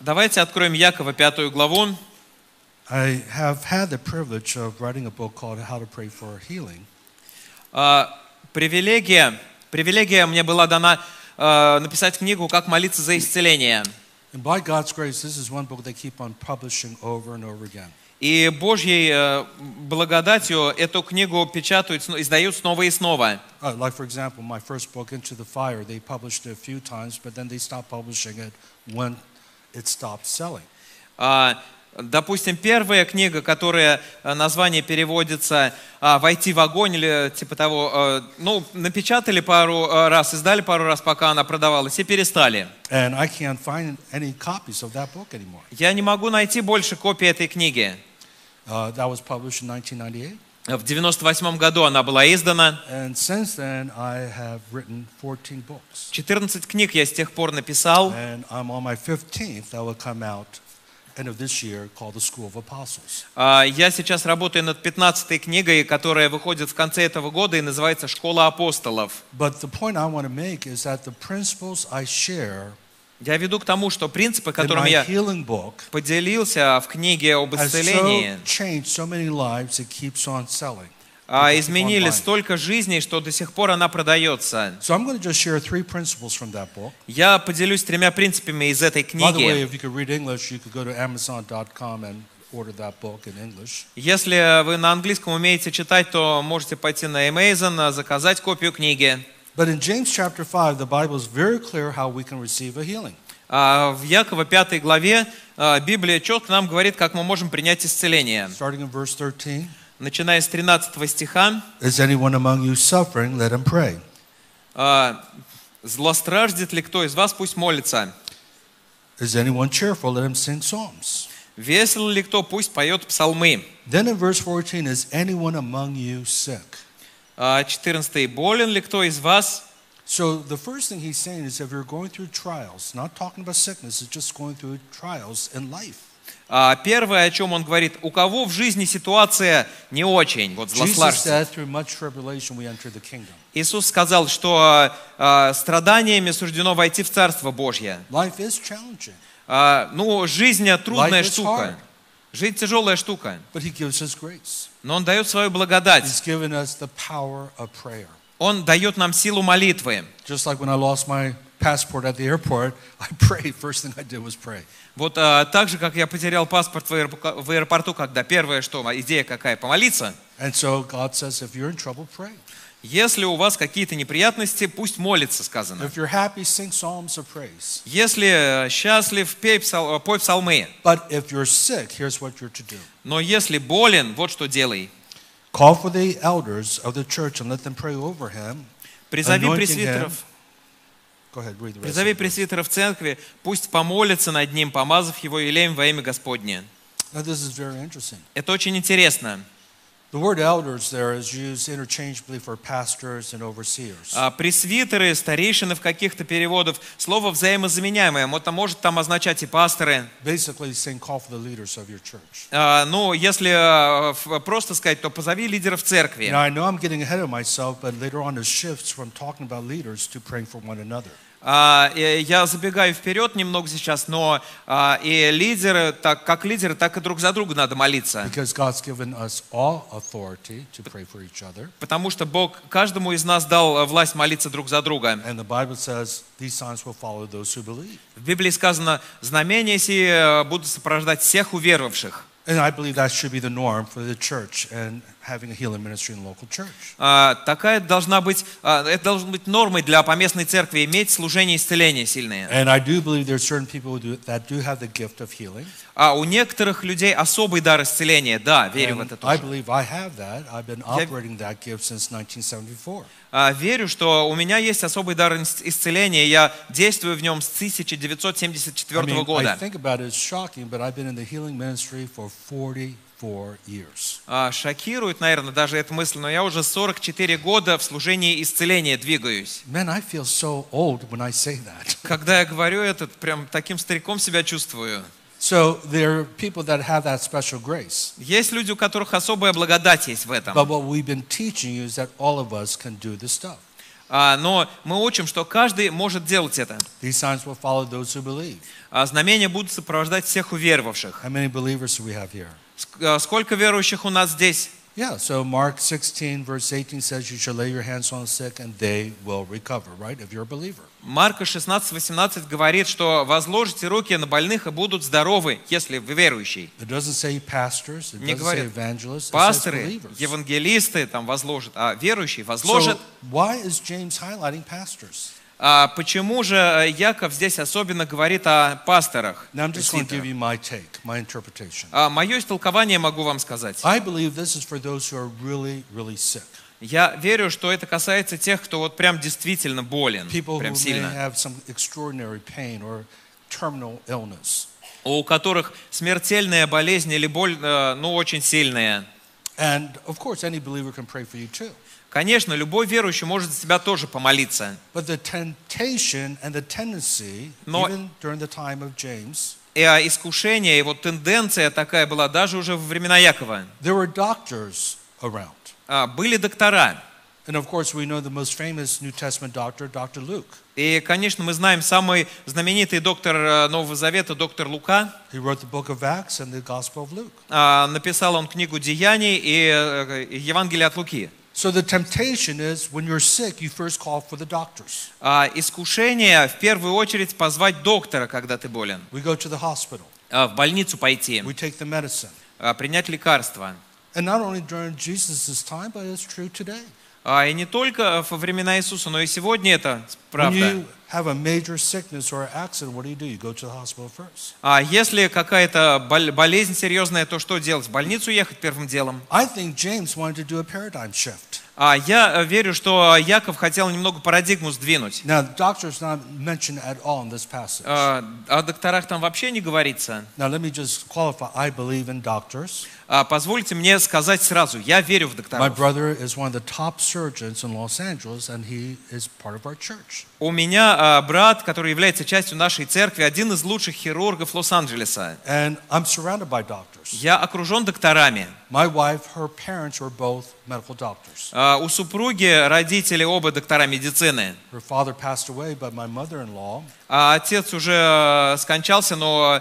Давайте откроем Якова пятую главу. I have had the privilege of writing a book called How to Pray for Healing. А, Привилегия, привилегия мне была дана а, написать книгу «Как молиться за исцеление». And by God's grace, this is one book they keep on publishing over and over again. И Божьей э, благодатью эту книгу печатают, издают снова и снова. Uh, like, for example, my first book, Into the Fire, they published it a few times, but then they stopped publishing it when it stopped selling. А, Допустим, первая книга, которая э, название переводится а, «Войти в огонь» или типа того, э, ну, напечатали пару э, раз, издали пару раз, пока она продавалась, и перестали. And I can't find any copies of that book anymore. Я не могу найти больше копий этой книги. Uh, that was published in 1998. В 98 году она была издана. And since then, I have written 14 books. 14 книг я с тех пор написал. And I'm on my 15th that will come out end of this year called The School of Apostles. А, Я сейчас работаю над 15 книгой, которая выходит в конце этого года и называется «Школа апостолов». But the point I want to make is that the principles I share Я веду к тому, что принципы, которыми я поделился в книге об исцелении, а, изменили столько жизней, что до сих пор она продается. Я поделюсь тремя принципами из этой книги. Если вы на английском умеете читать, то можете пойти на Amazon, а, заказать копию книги. But in James chapter 5, the Bible is very clear how we can receive a healing. А, В Якова 5 главе а, Библия четко нам говорит, как мы можем принять исцеление. Starting in verse 13. Начиная с 13 стиха. Is anyone among you suffering? Let him pray. а, «Злостраждет ли кто из вас, пусть молится. Is anyone cheerful? Let him sing psalms. Весел ли кто, пусть поет псалмы». Then in verse 14, is anyone among you sick? А, 14. «Болен ли кто из вас?» So the first thing he's saying is if you're going through trials, not talking about sickness, it's just going through trials in life. А, Первое, о чем он говорит, у кого в жизни ситуация не очень, вот kingdom. Иисус сказал, что а, страданиями суждено войти в Царство Божье. А, Ну, жизнь трудная штука. Жизнь тяжелая штука. but he gives us grace. Но Он дает свою благодать. He's given us the power of prayer. Он дает нам силу молитвы. Just like when I lost my passport at the airport, I prayed. First thing I did was pray. Вот а, так же, как я потерял паспорт в аэропо- в аэропорту, когда первое, что, идея какая, помолиться. And so God says, if you're in trouble, pray. Если у вас какие-то неприятности, пусть молится, сказано. If you're happy, sing psalms of praise. Если э, счастлив, пей псал- э, пой псалмы. But if you're sick, here's what you're to do. Но если болен, вот что делай. Call for the elders of the church and let them pray over him. Призови пресвитеров, Go ahead, read the rest. призови пресвитеров церкви, пусть помолятся над ним, помазав его елеем во имя Господне. Это очень интересно. The word elders there is used interchangeably for pastors and overseers. А, Пресвитеры, старейшины в каких-то переводах, слово взаимозаменяемое. Это может там означать и пасторы. Basically, saying call for the leaders of your чurch. А, Ну, если а, ф- просто сказать, то позови лидеров церкви. Now, I know I'm getting ahead of myself, but later on it shifts from talking about leaders to praying for one another. А, Я забегаю вперед немного сейчас, но а, и лидеры, так как лидеры, так и друг за друга надо молиться. Потому что Бог каждому из нас дал э, власть молиться друг за друга. В Библии сказано, знамения сии будут сопровождать всех уверовавших. And I believe that should be the norm for the church and having a healing ministry in local church. А, Такая должна быть, а, это должно быть нормой для поместной церкви, иметь служение исцеления сильное. And I do believe there are certain people who do, that do have the gift of healing. А у некоторых людей особый дар исцеления, да, верю в And это I тоже. believe I have that. I've been operating that gift since 1974. А, Верю, что у меня есть особый дар ис- исцеления, я действую в нем с 1974 I mean, I года. think about it, it's shocking, but I've been in the healing ministry for 44 years. А, Шокирует, наверное, даже эта мысль, но я уже 44 года в служении исцеления двигаюсь. Man, I feel so old when I say that. Когда я говорю это, прям таким стариком себя чувствую. So there are people that have that special grace. Есть люди, у которых особая благодать есть в этом. But what we've been teaching you is that all of us can do this stuff. А, Но мы учим, что каждый может делать это. А Знамения будут сопровождать всех уверовавших. А, Сколько верующих у нас здесь? Yeah, so Mark 16, verse 18 says, You shall lay your hands on the sick and they will recover, right? If you're a believer. Марка 16-18 говорит, что возложите руки на больных и будут здоровы, если вы верующий. It doesn't say pastors, it Не doesn't say говорит evangelists, it says Пасторы, евангелисты там возложат, а верующий возложит. So why is James highlighting pastors? А почему же э, Яков здесь особенно говорит о пасторах? My take, my. А, Мое истолкование могу вам сказать. Really, really. Я верю, что это касается тех, кто вот прям действительно болен, People прям сильно. У которых смертельная болезнь или боль, э, ну, очень сильная. And of course, any believer can pray for you too. Конечно, любой верующий может за себя тоже помолиться. But the temptation and the tendency, Но- even during the time of James, И а, искушение, и вот тенденция такая была даже уже во времена Якова. there were doctors around. А, Были доктора. And of course, we know the most famous New Testament doctor, Dr. Luke. И, конечно, мы знаем самый знаменитый доктор э, Нового Завета, доктор Лука. He wrote the book of Acts and the Gospel of Luke. А, Написал он книгу «Деяний» и э, и Евангелие от Луки. So the temptation is when you're sick, you first call for the doctors. А, Искушение в первую очередь позвать доктора, когда ты болен. We go to the hospital, А, В больницу пойти, we take the medicine. а, принять лекарства. And not only during Jesus' time, but it's true today. А, И не только во времена Иисуса, но и сегодня это When правда. you have a major sickness or accident, what do you do? You go to the hospital first. А если какая-то бол- болезнь серьезная, то что делать? В больницу ехать первым делом? I think James wanted to do a paradigm shift. А я э, верю, что Яков хотел немного парадигму сдвинуть. Now, the doctor is not mentioned at all in this passage. А, О докторах там вообще не говорится. Now, let me just qualify. I believe in doctors. А, Позвольте мне сказать сразу, я верю в My докторов. У меня а, брат, который является частью нашей церкви, один из лучших хирургов Лос-Анджелеса. Я окружен докторами. My wife, her parents were both medical doctors. А, У супруги родители оба доктора медицины. Her father passed away, but my mother-in-law, А Отец уже э, скончался, но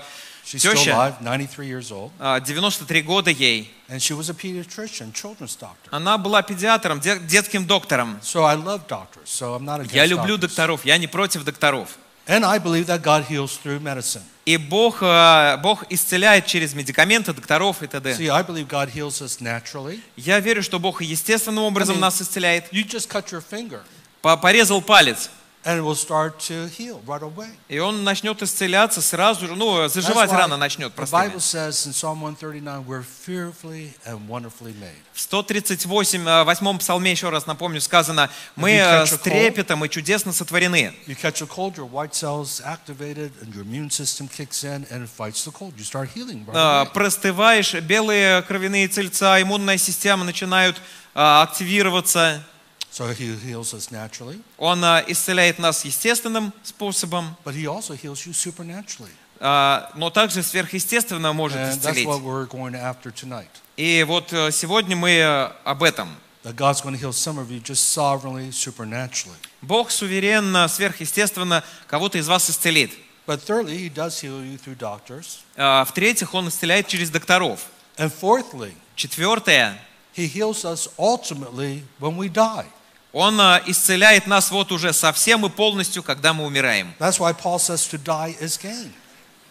she's still Теща. alive, 93 years old, а, 93 года ей. and she was a pediatrician, children's doctor. Она была педиатром, де- детским доктором. So I love doctors, so I'm not against Я люблю doctors. докторов, я не против докторов. And I believe that God heals through medicine. И Бог, э, Бог исцеляет через медикаменты, докторов и т.д. See, I believe God heals us naturally. Я верю, что Бог естественным образом I mean- нас исцеляет. You just cut your finger, По- Порезал палец, and it will start to heal right away. и он начнет исцеляться сразу же, ну, заживать рано начнет the простыми. Bible says in Psalm 139, we're fearfully and wonderfully made. В 138, э, восьмом псалме, еще раз напомню, сказано, мы э, с трепетом и чудесно сотворены. You catch a cold, your white cells activated, and your immune system kicks in and it fights the cold. You start healing right Э, away. Простываешь, белые кровяные цельца, иммунная система начинают э, активироваться. So he heals us naturally, Он э, исцеляет нас естественным способом, but he also heals you supernaturally. э, но также сверхъестественно может And that's исцелить. what we're going after tonight. И вот э, сегодня мы э, об этом. That God's going to heal some of you just sovereignly, supernaturally. Бог суверенно, сверхъестественно кого-то из вас исцелит. But thirdly, he does heal you through doctors. Э, В-третьих, Он исцеляет через докторов. And fourthly, Четвертое, he heals us ultimately when we die. Он э, исцеляет нас вот уже совсем и полностью, когда мы умираем. That's why Paul says to die is gain.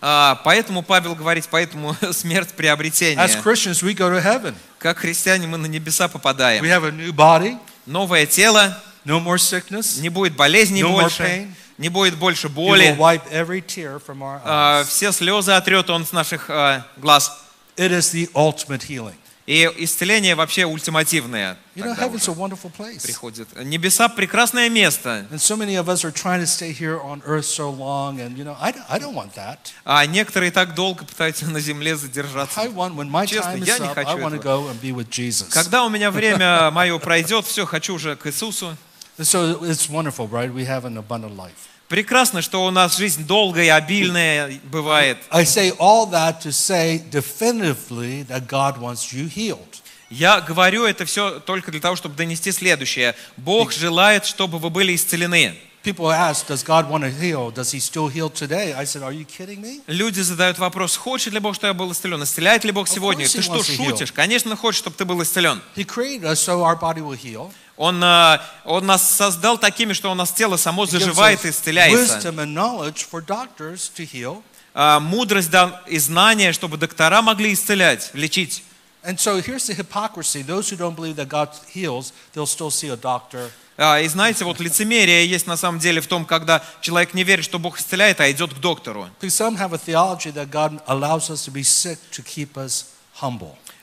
А, Поэтому Павел говорит, поэтому смерть As приобретение. Christians, we go to heaven. Как христиане мы на небеса We попадаем. have a new body, Новое тело, no more sickness. не будет болезней No more больше, pain. не будет больше He will боли. wipe every tear from our А, eyes. Все слезы отрет Он с наших а, глаз. It is the ultimate healing. И исцеление вообще ультимативное You know, heaven's a wonderful place. приходит. Небеса прекрасное место. And so many of us are trying to stay here on earth so long, and you know, I, I don't want that. А некоторые так долго пытаются на земле задержаться. I want, when my Честно, time я is не up, хочу I to этого. go and be with Jesus. Когда у меня время мое пройдет, все, хочу уже к Иисусу. And so it's wonderful, right? We have an abundant life. Прекрасно, что у нас жизнь долгая, обильная бывает. I say all that to say definitively that God wants you healed. Я говорю это все только для того, чтобы донести следующее. Бог желает, чтобы вы были исцелены. People ask, does God want to heal? Does he still heal today? I said, are you kidding me? Люди задают вопрос, хочет ли Бог, что я был исцелен? Исцеляет ли Бог сегодня? course he Ты что, wants to heal. шутишь? Конечно, хочет, чтобы ты был исцелен. He created us so our body will heal. Он, э, он нас создал такими, что у нас тело само He gives заживает и us исцеляется. wisdom and knowledge for doctors to heal. А, Мудрость да, и знания, чтобы доктора могли исцелять, лечить. And so here's the hypocrisy. Those who don't believe that God heals, they'll still see a doctor. А, И знаете, вот лицемерие есть на самом деле в том, когда человек не верит, что Бог исцеляет, а идет к доктору.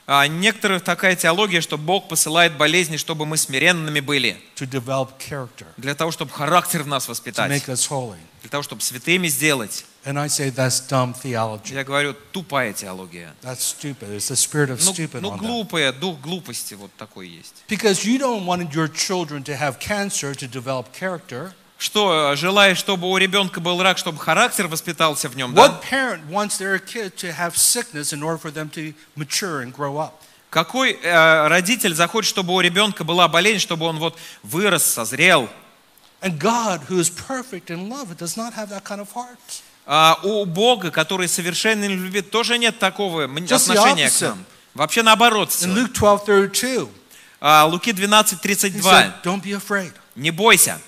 А некоторых такая теология, что Бог посылает болезни, чтобы мы смиренными были, для того, чтобы характер в нас воспитать, для того, чтобы святыми сделать. And I say that's dumb theology. Я говорю, тупая теология. That's stupid. It's the spirit of Ну, stupid ну on that. глупая, дух глупости вот такой есть. Because you don't want your children to have cancer to develop character. Что, желаешь, чтобы у ребенка был рак, чтобы характер воспитался в нем, да? What parent wants their kid to have sickness in order for them to mature and grow up? Какой э, родитель захочет, чтобы у ребенка была болезнь, чтобы он вот вырос, созрел? And God, who is perfect in love, does not have that kind of heart. А у Бога, который совершенно любит, тоже нет такого Just отношения к нам. Вообще наоборот. всё. In Luke 12 32, А, Луки he 12, said, 32. Don't be afraid. Не бойся.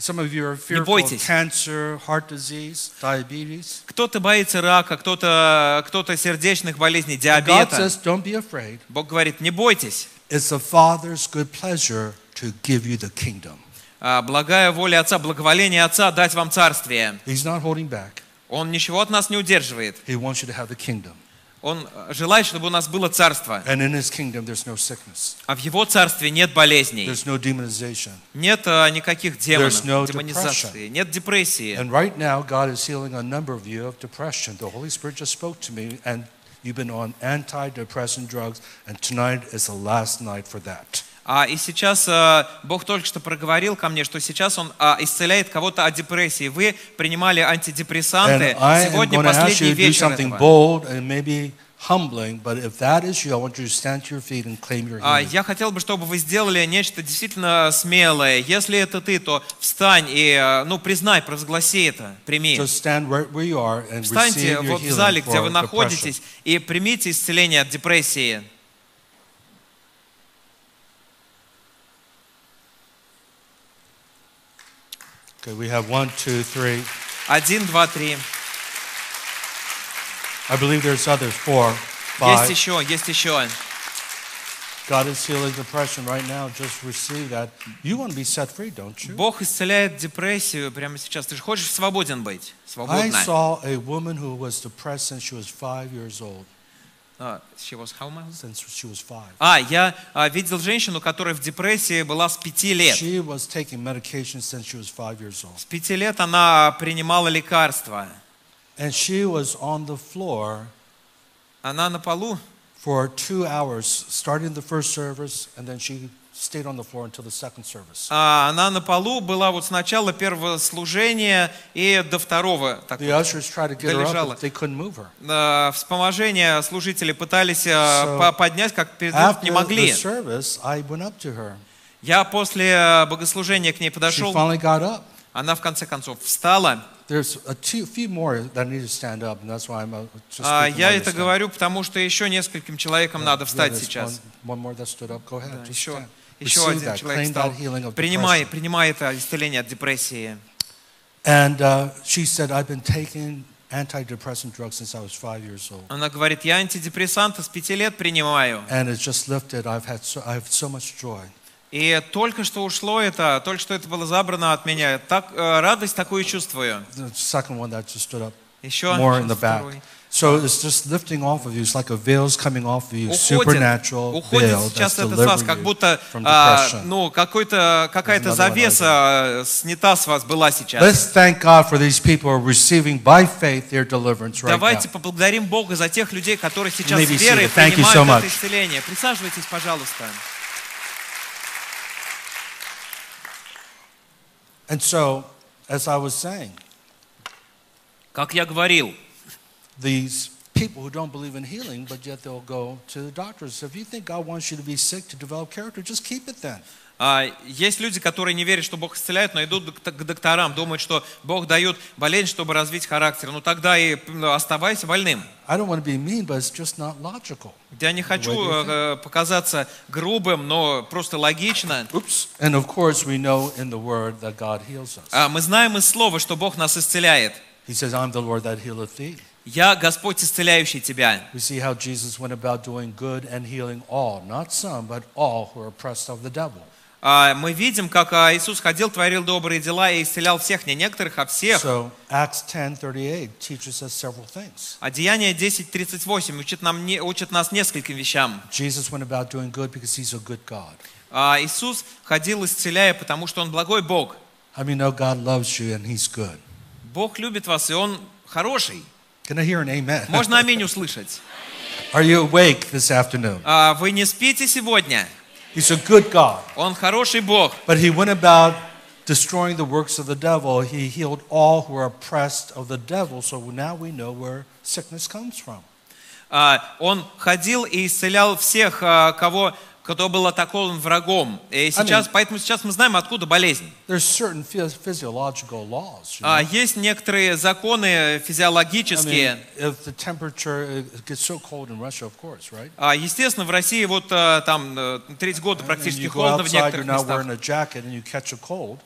Some of you are fearful of бойтесь. cancer, heart disease, diabetes. Кто-то боится рака, кто-то кто сердечных болезней, God диабета. says, Don't be afraid. Бог говорит, не бойтесь. It's the Father's good pleasure to give you the kingdom. А, Благая воля Отца, благоволение Отца дать вам царствие. He's not holding back. Он ничего от нас не удерживает. He wants you to have the kingdom. Он э, желает, чтобы у нас было царство. And in His kingdom, there's no sickness, А в Его царстве нет болезней, there's no demonization. нет а, никаких демонов, There's no демонизации, нет депрессии. And right now, God is healing a number of you of depression. The Holy Spirit just spoke to me, and you've been on antidepressant drugs, and tonight is the last night for that. А, и сейчас а, Бог только что проговорил ко мне, что сейчас Он а, исцеляет кого-то от депрессии. Вы принимали антидепрессанты. Сегодня последний вечер этого. humbling, but if that is you, I want you to stand to your feet and claim your А, healing. Я хотел бы, чтобы вы сделали нечто действительно смелое. Если это ты, то встань и а, ну, признай, провозгласи это, прими. Just stand right where you are and Встаньте receive your вот в зале, где вы находитесь, и примите исцеление от депрессии. Okay, we have one, two, three. Один, два, три. I believe there's others. Four, Есть five. еще, есть еще. God is healing depression right now. Just receive that. You want to be set free, don't you? Бог исцеляет депрессию прямо сейчас. Ты же хочешь свободен быть? I Свободна. saw a woman who was depressed since she was five years old. А, she was how old? Since she was five. А, я а, видел женщину, которая в депрессии была с пяти лет. She was taking medication since she was five years old. С пяти лет она принимала лекарства. And she was on the floor Она на полу for two hours, starting the first service, and then she stayed on the floor until the second service. А, Она на полу была вот с начала первого служения и до второго. Так The вот. ushers tried to get her up, Долежала. they couldn't move her. А, Вспоможение служители пытались а, So, по- поднять, как передвинуть не the могли. service, I went up to her. Я после а, богослужения к ней She подошел, finally got up. она в конце концов встала. Uh, А, Я это говорю, потому что еще нескольким человекам надо встать сейчас. Еще. Еще один that. человек of Принимай, принимай это исцеление от депрессии. And uh, she said, I've been taking antidepressant drugs since I was five years old. Она говорит, я антидепрессанты с пяти лет принимаю. And it's just lifted. I've had so, I have so much joy. И только что ушло это, только что это было забрано от меня. Так, э, радость такую чувствую. The second one that just stood up, Еще more in the back. So it's just lifting off of you. It's like a veil's coming off of you, supernatural уходит veil that's сейчас это с вас, delivering как you будто from а, ну, какой-то, какая-то завеса э, снята с вас была сейчас. Let's thank God for these people who are receiving by faith their deliverance right Давайте поблагодарим Бога за тех людей, которые сейчас be верой принимают so это исцеление. Присаживайтесь, пожалуйста. And so, as I was saying, Как я говорил, these people who don't believe in healing, but yet they'll go to the doctors. If you think God wants you to be sick to develop character, just keep it then. А, Есть люди, которые не верят, что Бог исцеляет, но идут к докторам, думают, что Бог дает болезнь, чтобы развить характер. Ну тогда и ну, оставайся больным. I don't want to be mean, but it's just not logical. Я не хочу э, показаться грубым, но просто логично. Oops. And of course, we know in the Word that God heals us. А, Мы знаем из Слова, что Бог нас исцеляет. He says, I'm the Lord that healeth thee. Я Господь, исцеляющий тебя. We see how Jesus went about doing good and healing all, not some, but all who are oppressed of the devil. А, Мы видим, как а, Иисус ходил, творил добрые дела и исцелял всех, не некоторых, а всех. So Acts 10:38 teaches us several things. А Деяние 10.38 учит, нам, учит нас нескольким вещам. Jesus went about doing good because he's a good God. Иисус ходил, исцеляя, потому что Он благой Бог. How many know God loves you and he's good? Бог любит вас, и Он хороший. Can I hear an amen? Можно аминь услышать. Are you awake this afternoon? А, Вы не спите сегодня. He's a good God. Он хороший Бог. But he went about destroying the works of the devil. He healed all who are oppressed of the devil. So now we know where sickness comes from. А, Он ходил и исцелял всех, а, кого, кто был атакован врагом. И сейчас, поэтому сейчас мы знаем, откуда болезнь. Laws. you А, know? Есть некоторые законы I mean, физиологические. it gets so Russia, course, right? А, Естественно, в России вот а, там э, треть года практически холодно в outside, you're некоторых местах.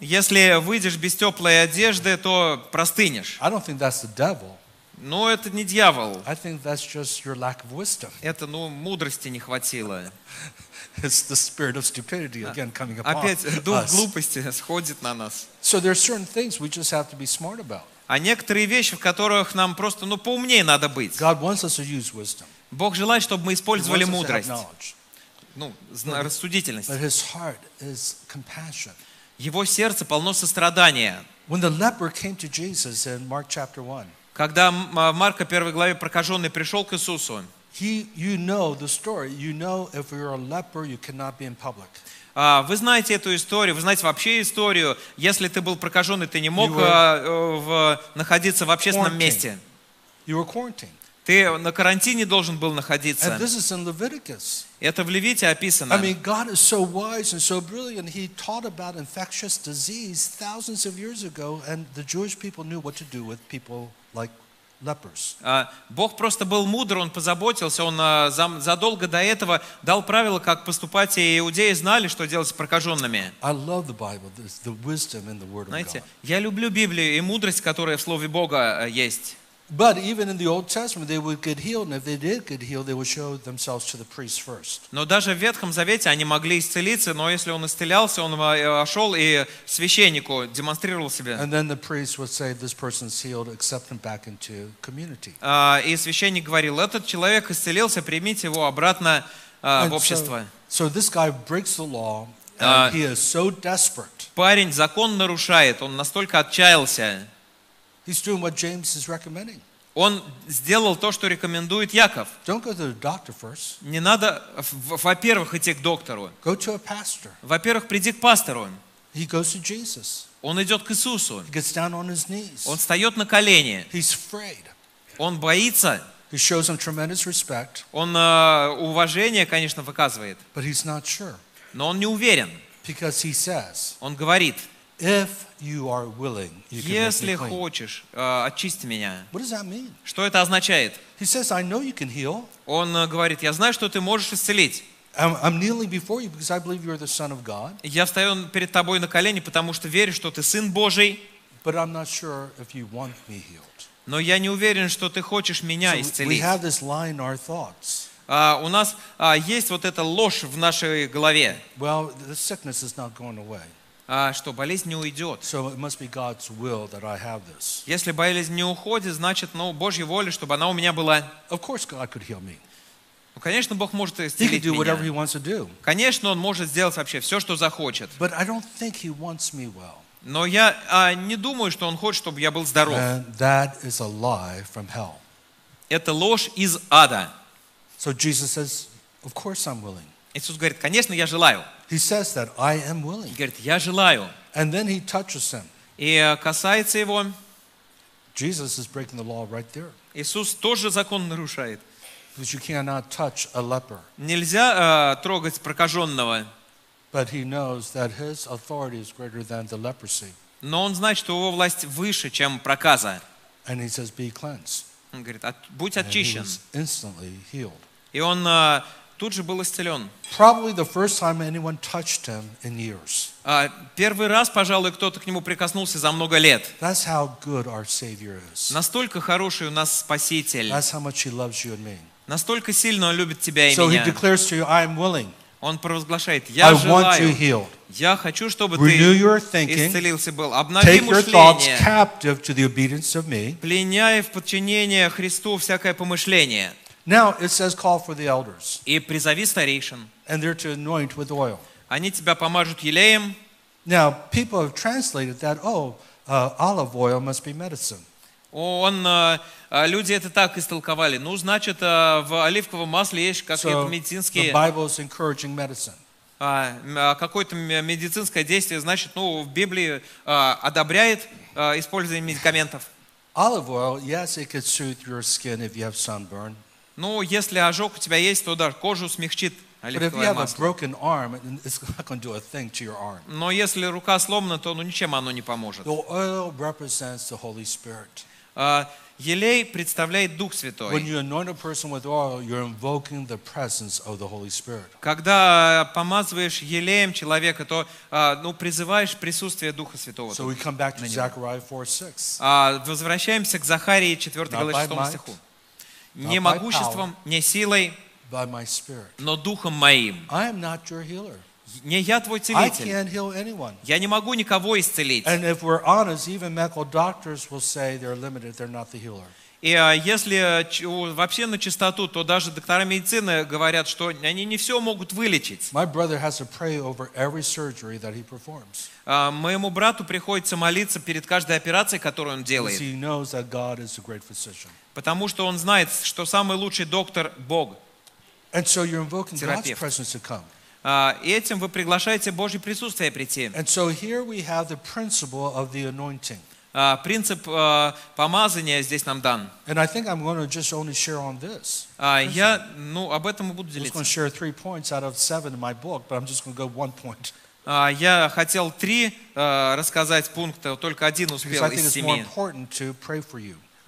Если выйдешь без теплой одежды, то простынешь. I. Но это не дьявол. I. Это, ну, мудрости не хватило. It's the spirit of stupidity again coming upon Опять дух us. глупости сходит на нас. So there's certain things we just have to be smart about. А некоторые вещи, в которых нам просто, ну, поумнее надо быть. God wants us to use wisdom. Бог желает, чтобы мы He использовали wants us to have мудрость, knowledge. ну, зна- рассудительность. But his heart is compassion. Его сердце полно сострадания. When the leper came to Jesus in Mark chapter 1, Когда М- а, Марка 1 главе прокаженный пришел к Иисусу, he, you know the story. You know if you're a leper, you cannot be in public. а, вы знаете эту историю, вы знаете вообще историю. Если ты был прокаженный, ты не мог were- а, э, в- находиться в общественном месте. You were quarantined. Ты на карантине должен был And находиться. this is in Leviticus. Это в Левите I описано. mean, God is so wise and so brilliant. He taught about infectious disease thousands of years ago, and the Jewish people knew what to do with people like. А, Бог просто был мудр, Он позаботился, Он а, задолго до этого дал правила, как поступать, и иудеи знали, что делать с прокаженными. Знаете, я люблю Библию и мудрость, которая в Слове Бога э, есть. But even in the Old Testament, they would get healed, and if they did get healed, they would show themselves to the priest first. Но даже в Ветхом Завете они могли исцелиться, но если он исцелялся, он э, шел и священнику демонстрировал себя. And then the priest would say, This person's healed, accept him back into community. А, И священник говорил, этот человек исцелился, примите его обратно а, в общество. so, this guy breaks the law, and Uh, he is so desperate. Парень закон нарушает, он настолько отчаялся. He's doing what James is recommending. Он сделал то, что рекомендует Яков. Don't go to the doctor first. Не надо, во-первых, идти к доктору. Go to a pastor. Во-первых, приди к пастору. He goes to Jesus. Он идет к Иисусу. He gets down on his knees. Он встает на колени. He's afraid. Он боится. He shows him tremendous respect, Он э, уважение, конечно, выказывает. but he's not sure Но он не уверен. because he says, Он говорит, If you are willing, you can make если me clean. хочешь, э, очисти меня. What does that mean? Что это означает? He says, I know you can heal. Он э, говорит, я знаю, что ты можешь исцелить. I'm, I'm kneeling before you because I believe you're the Son of God, Я встаю перед тобой на колени, потому что верю, что ты Сын Божий, but I'm not sure if you want me healed. но я не уверен, что ты хочешь меня So we исцелить. have this lie in our thoughts. А, у нас а, есть вот эта ложь в нашей голове, Well, the sickness is not going away. А, что болезнь не уйдет. So it must be God's will that I have this. Если болезнь не уходит, значит, ну, Божья воля, чтобы она у меня была. Of course, God could heal me. Ну, конечно, Бог может He could исцелить do whatever He меня. wants to do. Конечно, Он может сделать вообще все, что захочет. But I don't think He wants me well. Но я а, не думаю, что Он хочет, чтобы я был здоров. And that is a lie from hell. Это ложь из ада. So Jesus says, Of course I'm willing. Иисус говорит, конечно, я желаю. He says that I am willing. говорит, я желаю. And then He touches him. И э, касается его, Jesus is breaking the law right there. Иисус тоже закон нарушает. Because you cannot touch a leper. Нельзя э, трогать прокаженного, But he knows that his authority is greater than the leprosy. но он знает, что его власть выше, чем проказа. And he says, Be cleansed. Он говорит, «От- будь And he очищен. was instantly healed. И он э, тут же был исцелен. Probably the first time anyone touched him in years. А, Первый раз, пожалуй, кто-то к нему прикоснулся за много лет. That's how good our Savior is. Настолько хороший у нас Спаситель. That's how much he loves you and me. Настолько сильно Он любит тебя и So he меня. declares to you, I am willing. Он провозглашает, I я want you желаю, healed. я хочу, чтобы Renew ты your thinking. исцелился был. Обнови Take your thoughts мышление, captive to the obedience of me. пленяй в подчинение Христу всякое помышление. Now it says, call for the elders, И призови старейшин. and they're to anoint with oil. Они тебя помажут елеем. Now, people have translated that, oh, uh, olive oil must be medicine. Он, э, э, люди это так истолковали. Ну, значит, э, в оливковом масле есть какие-то So the медицинские, Bible is encouraging medicine. м, какое-то медицинское действие. Значит, ну, в Библии одобряет использование медикаментов. Olive oil, yes, it could soothe your skin if you have sunburn. Ну, если ожог у тебя есть, то да, кожу смягчит оливковое масло. arm. Но если рука сломана, то ну ничем оно не поможет. А, Елей представляет Дух Святой. oil. Когда помазываешь елеем человека, то а, ну, призываешь присутствие Духа Святого. So we come back to на него. Zechariah 4 6. А, Возвращаемся к Захарии 4 Not главе by 6 might, стиху. Не могуществом, не силой, но Духом моим. Не я твой целитель. Я не могу никого исцелить. И а, если у- вообще на чистоту, то даже доктора медицины говорят, что они не все могут вылечить. А, Моему брату приходится молиться перед каждой операцией, которую он делает, потому что он знает, что самый лучший доктор – Бог. And so you're invoking God's Терапевт. presence to come. А, И этим вы приглашаете Божье присутствие прийти. And so here we have the principle of the anointing. А, Принцип а, помазания здесь нам дан. And I think I'm going to just only share on this. А, Я ну, об этом и буду going to делиться. share three points out of seven in my book, but I'm just going to go one point А, Я хотел три а, рассказать пункта, только один успел из семи.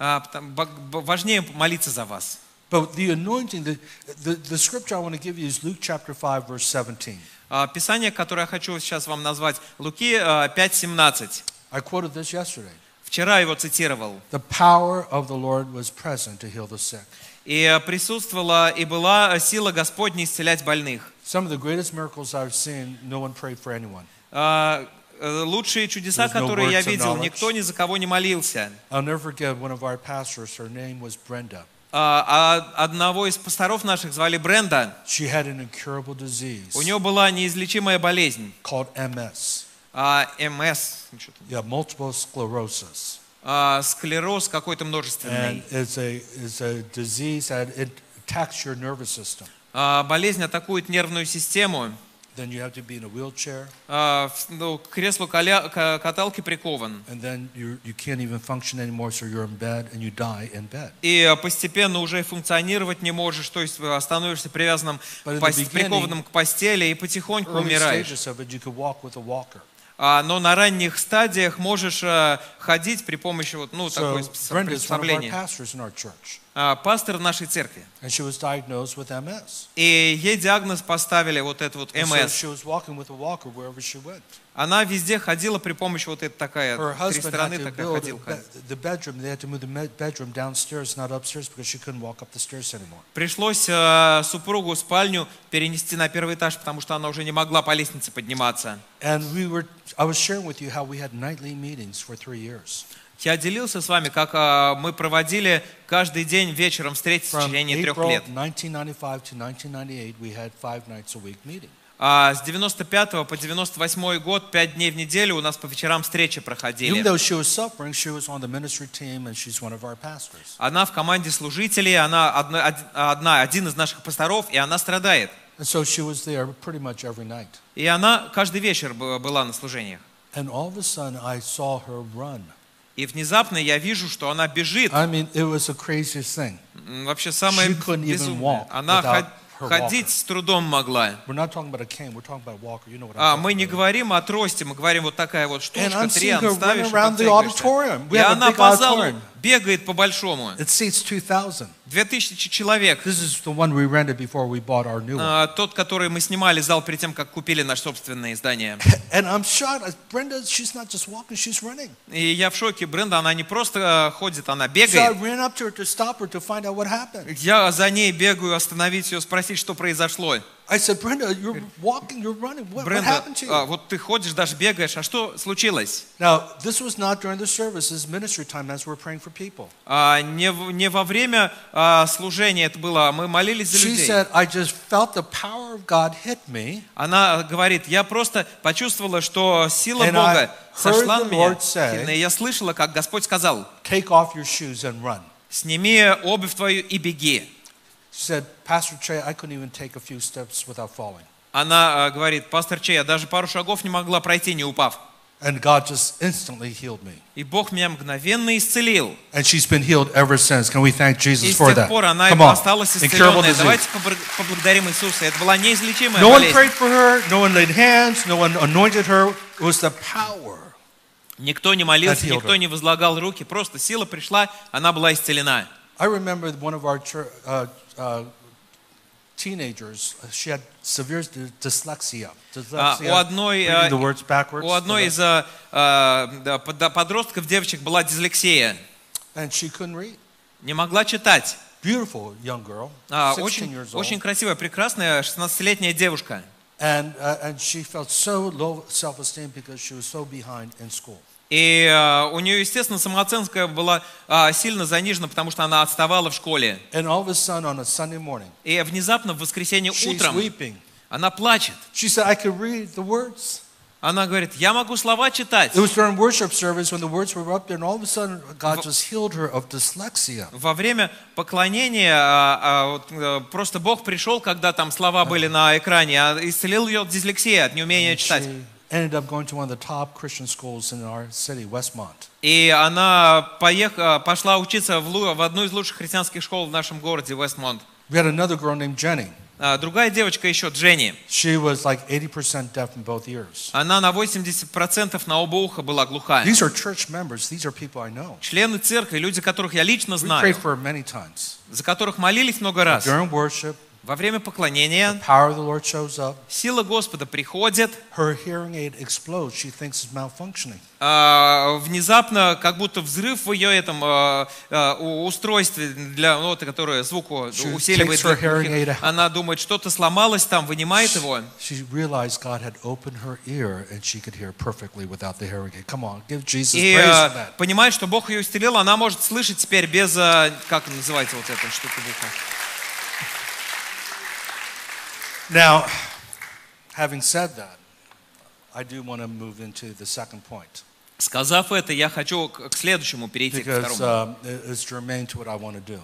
important to pray for you. А, потом- бо- бо- Важнее молиться за вас. But the anointing, the, the, the scripture I want to give you is Luke chapter 5, verse 17. А, Писание, которое я хочу сейчас вам назвать, Луки а, 5.17. I quoted this yesterday. Вчера его цитировал. The power of the Lord was present to heal the sick. И а, присутствовала и была сила Господня исцелять больных. Some of the greatest miracles I've seen, no one prayed for anyone. Э, Лучшие чудеса, которые я видел, никто ни за кого не молился. А, а Одного из пасторов наших звали Бренда. She had an incurable disease У него была неизлечимая болезнь. called MS. а, МС, что-то, Yeah, multiple sclerosis. склероз какой-то множественный. Болезнь атакует нервную систему. Then you have to be in a wheelchair, в- ну, К креслу коля- ка- каталки прикован. and then you, you can't even function anymore, so you're in bed and you die in bed. И постепенно уже функционировать не можешь, то есть э, становишься привязанным, прикованным к постели и потихоньку умираешь. stages of it, you could walk with a walker. А, Но на ранних стадиях можешь э, ходить при помощи вот, ну, So our приспособления. А, Пастор нашей церкви. and she was diagnosed with MS. И ей диагноз поставили вот это вот МС. Она везде ходила при помощи вот этой такая, три стороны такая anymore. Пришлось э, супругу спальню перенести на первый этаж, потому что она уже не могла по лестнице подниматься. And we were, I was sharing with you how we had nightly meetings for three years. Я делился с вами, как э, мы проводили каждый день вечером встречи в течение трех лет. 1995 to 1998, we had five nights a week meeting. А с 95 по 98 год, пять дней в неделю у нас по вечерам встречи проходили. Она в команде служителей, она одна, од- одна, один из наших пасторов, и она страдает. И она каждый вечер была на служениях. And all of a sudden, I saw her run. И внезапно я вижу, что она бежит. I mean, it was the craziest thing. Вообще самое She couldn't even безумное. walk Она without ходить с трудом могла. А, мы не говорим о трости, мы говорим вот такая вот штучка, her ставишь и она по залу бегает по-большому. It seats 2,000. Две тысячи человек. This is the one we rented before we bought our new one. А, Тот, который мы снимали зал перед тем, как купили наше собственное издание. And I'm shocked. I- Brenda, she's not just walking, she's running. И я в шоке. Бренда, она не просто э, ходит, она So I бегает. ran up to her to stop her to find out what happened. Я за ней бегаю, остановить ее, спросить, что произошло. I said, Brenda, you're walking, you're running. What, what Бренда, happened to а, you? вот ты ходишь, даже бегаешь, а что случилось? Now, this was not during the service. This is ministry time as we're praying for people. А, не, в- не во время а, служения это было, а мы молились за She людей. said, I just felt the power of God hit me. Она говорит, я просто почувствовала, что сила And Бога I сошла heard на the меня. Lord say-. И я слышала, как Господь сказал, Take off your shoes and run. сними обувь твою и беги. She said, Pastor Trey, I couldn't even take a few steps without falling. Она а, говорит, пастор Чей, я даже пару шагов не могла пройти, не упав. And God just instantly healed me. И Бог меня мгновенно исцелил. And she's been healed ever since. Can we thank И Jesus с for тех that? пор она Come и on. осталась Incurable исцеленная. disease. Давайте побр- поблагодарим Иисуса. Это была неизлечимая No one болезнь. prayed for her. No one laid hands. No one anointed her. It was the power. Никто не молился, That healed никто her. не возлагал руки. Просто сила пришла, она была исцелена. I remember one of our chur- uh, uh, teenagers. uh, She had severe dy- dyslexia. А, Dyslexia. у одной, reading а, the words backwards. У одной из а, а, да, под- подростков, девочек, была дислексия. And she couldn't read. Не могла читать. Beautiful young girl, А, 16 Очень, years old. очень красивая, прекрасная 16-летняя девушка. And, uh, and she felt so low self-esteem because she was so behind in school. И а, у нее, естественно, самооценка была а, сильно занижена, потому что она отставала в школе. И внезапно в воскресенье утром она плачет. Она говорит, я могу слова читать. Во время поклонения э, просто Бог пришел, когда там слова были на экране, а исцелил ее от дислексии, от неумения читать. Ended up going to one of the top Christian schools in our city, Westmont. И она поехала, пошла учиться в, в одну из лучших христианских школ в нашем городе, Вестмонт. We had another girl named Jenny. А, Другая девочка еще, Дженни, She was like 80% deaf in both ears. она на 80% на оба уха была глухая. These are church members. These are people I know. Члены церкви, люди, которых я лично We знаю, prayed for her many times. за которых молились много раз. During worship, Во время поклонения power of the Lord shows up. сила Господа приходит, Her hearing aid explodes. She thinks it's malfunctioning. а, внезапно, как будто взрыв в ее этом а, у- устройстве, для, ну, которое звуку She усиливает out. Она думает, что-то сломалось там, вынимает его. И понимает, что Бог ее исцелил, она может слышать теперь без, как называется вот эта штука? Now, having said that, I do want to move into the second point Сказав это, я хочу к к следующему перейти, к because второму. um, it- it's germane to what I want to do.